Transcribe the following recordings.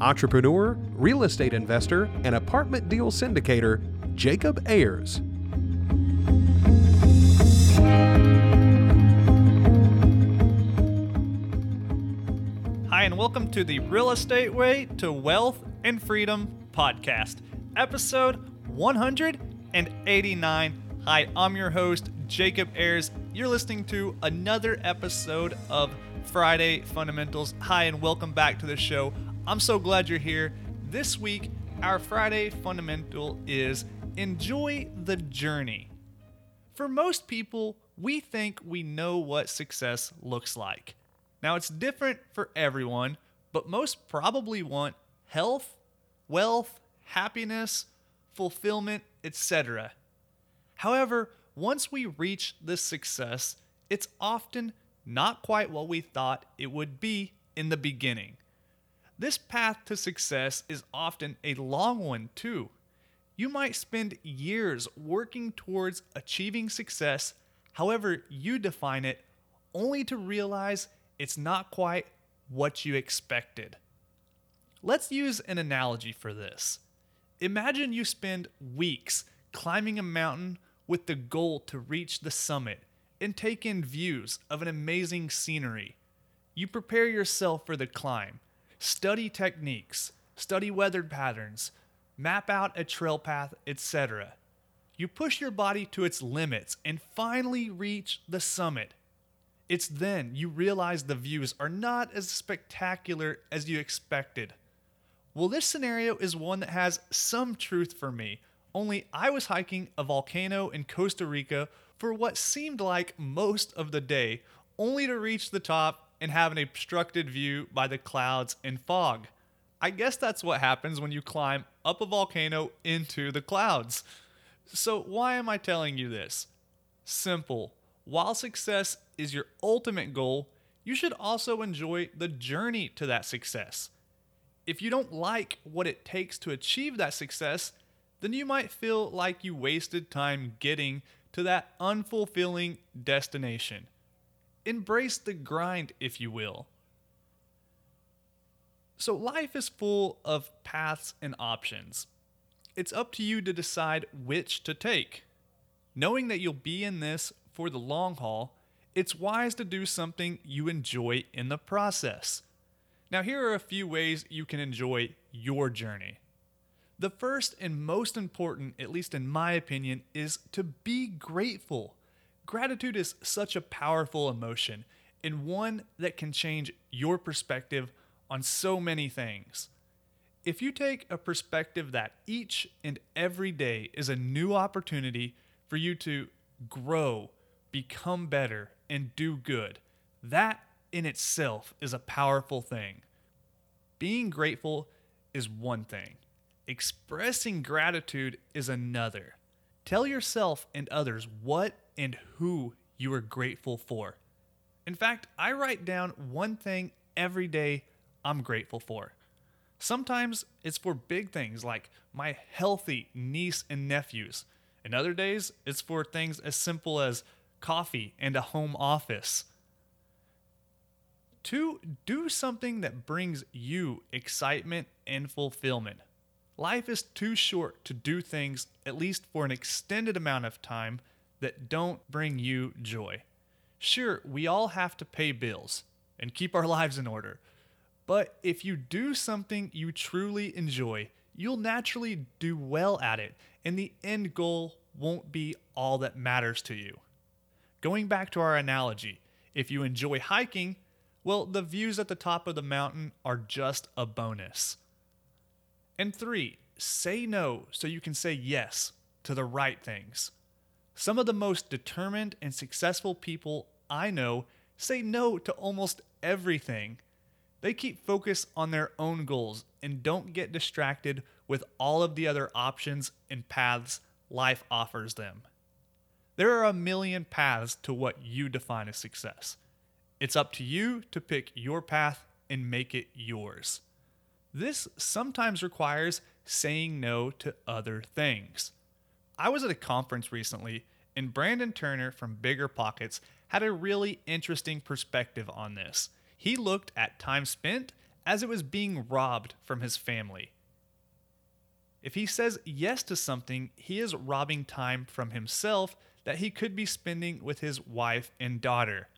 entrepreneur, real estate investor, and apartment deal syndicator, Jacob Ayers. Hi, and welcome to the Real Estate Way to Wealth and Freedom podcast, episode 189. Hi, I'm your host, Jacob Ayers. You're listening to another episode of Friday Fundamentals. Hi, and welcome back to the show. I'm so glad you're here. This week, our Friday fundamental is enjoy the journey. For most people, we think we know what success looks like. Now, it's different for everyone, but most probably want health, wealth, happiness, fulfillment, etc. However, once we reach this success, it's often not quite what we thought it would be in the beginning. This path to success is often a long one, too. You might spend years working towards achieving success, however you define it, only to realize it's not quite what you expected. Let's use an analogy for this. Imagine you spend weeks climbing a mountain with the goal to reach the summit and take in views of an amazing scenery. You prepare yourself for the climb, study techniques, study weather patterns, map out a trail path, etc. You push your body to its limits and finally reach the summit. It's then you realize the views are not as spectacular as you expected. Well, this scenario is one that has some truth for me, only I was hiking a volcano in Costa Rica for what seemed like most of the day, only to reach the top and have an obstructed view by the clouds and fog. I guess that's what happens when you climb up a volcano into the clouds. So, why am I telling you this? Simple. While success is your ultimate goal, you should also enjoy the journey to that success. If you don't like what it takes to achieve that success, then you might feel like you wasted time getting to that unfulfilling destination. Embrace the grind, if you will. So, life is full of paths and options. It's up to you to decide which to take. Knowing that you'll be in this for the long haul, it's wise to do something you enjoy in the process. Now, here are a few ways you can enjoy your journey. The first and most important, at least in my opinion, is to be grateful. Gratitude is such a powerful emotion and one that can change your perspective on so many things. If you take a perspective that each and every day is a new opportunity for you to grow, become better, and do good, that in itself is a powerful thing. Being grateful is one thing Expressing gratitude is another. Tell yourself and others what and who you are grateful for. In fact, I write down one thing every day I'm grateful for. Sometimes it's for big things like my healthy niece and nephews, and other days it's for things as simple as coffee and a home office. Two, do something that brings you excitement and fulfillment. Life is too short to do things, at least for an extended amount of time, that don't bring you joy. Sure, we all have to pay bills and keep our lives in order. But if you do something you truly enjoy, you'll naturally do well at it, and the end goal won't be all that matters to you. Going back to our analogy, if you enjoy hiking, well, the views at the top of the mountain are just a bonus. And three, say no so you can say yes to the right things. Some of the most determined and successful people I know say no to almost everything. They keep focus on their own goals and don't get distracted with all of the other options and paths life offers them. There are a million paths to what you define as success. It's up to you to pick your path and make it yours. This sometimes requires saying no to other things. I was at a conference recently, and Brandon Turner from Bigger Pockets had a really interesting perspective on this. He looked at time spent as it was being robbed from his family. If he says yes to something, he is robbing time from himself that he could be spending with his wife and daughter.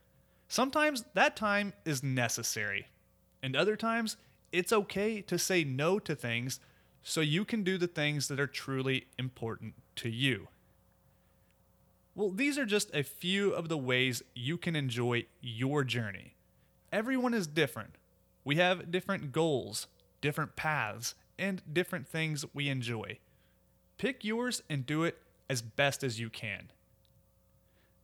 Sometimes that time is necessary, and other times it's okay to say no to things so you can do the things that are truly important to you. Well, these are just a few of the ways you can enjoy your journey. Everyone is different. We have different goals, different paths, and different things we enjoy. Pick yours and do it as best as you can.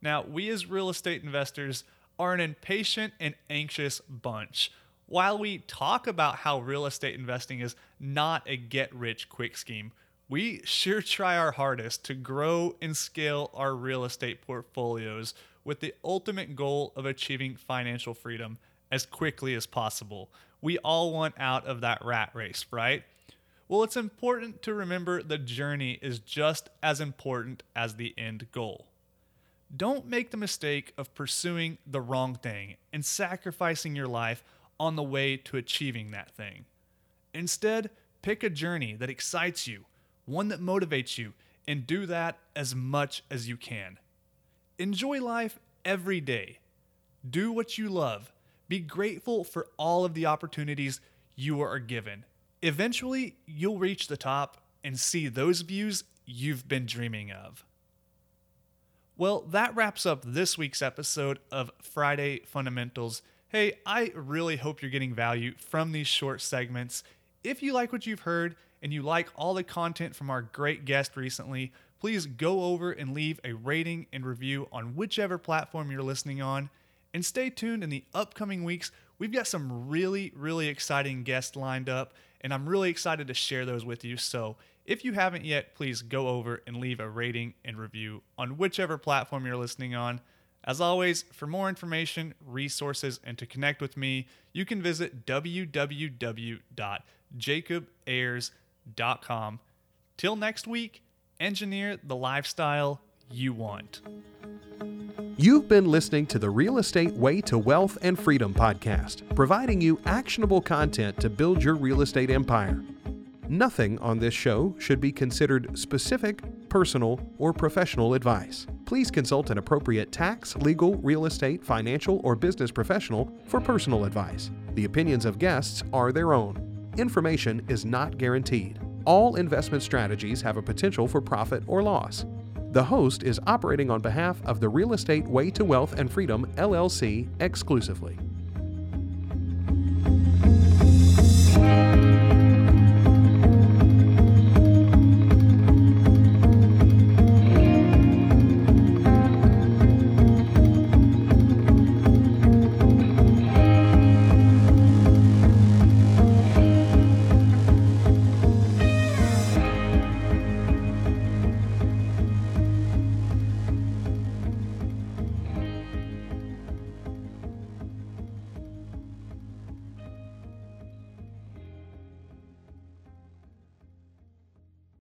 Now, we as real estate investors are an impatient and anxious bunch. While we talk about how real estate investing is not a get rich quick scheme, we sure try our hardest to grow and scale our real estate portfolios with the ultimate goal of achieving financial freedom as quickly as possible. We all want out of that rat race, right? Well, it's important to remember the journey is just as important as the end goal. Don't make the mistake of pursuing the wrong thing and sacrificing your life on the way to achieving that thing. Instead, pick a journey that excites you, one that motivates you, and do that as much as you can. Enjoy life every day. Do what you love. Be grateful for all of the opportunities you are given. Eventually, you'll reach the top and see those views you've been dreaming of. Well, that wraps up this week's episode of Friday Fundamentals. Hey, I really hope you're getting value from these short segments. If you like what you've heard and you like all the content from our great guest recently, please go over and leave a rating and review on whichever platform you're listening on. And stay tuned in the upcoming weeks. We've got some really, really exciting guests lined up, and I'm really excited to share those with you. So if you haven't yet, please go over and leave a rating and review on whichever platform you're listening on. As always, for more information, resources, and to connect with me, you can visit www.jacobayers.com. Till next week, engineer the lifestyle you want. You've been listening to the Real Estate Way to Wealth and Freedom podcast, providing you actionable content to build your real estate empire. Nothing on this show should be considered specific, personal, or professional advice. Please consult an appropriate tax, legal, real estate, financial, or business professional for personal advice. The opinions of guests are their own. Information is not guaranteed. All investment strategies have a potential for profit or loss. The host is operating on behalf of the Real Estate Way to Wealth and Freedom LLC exclusively.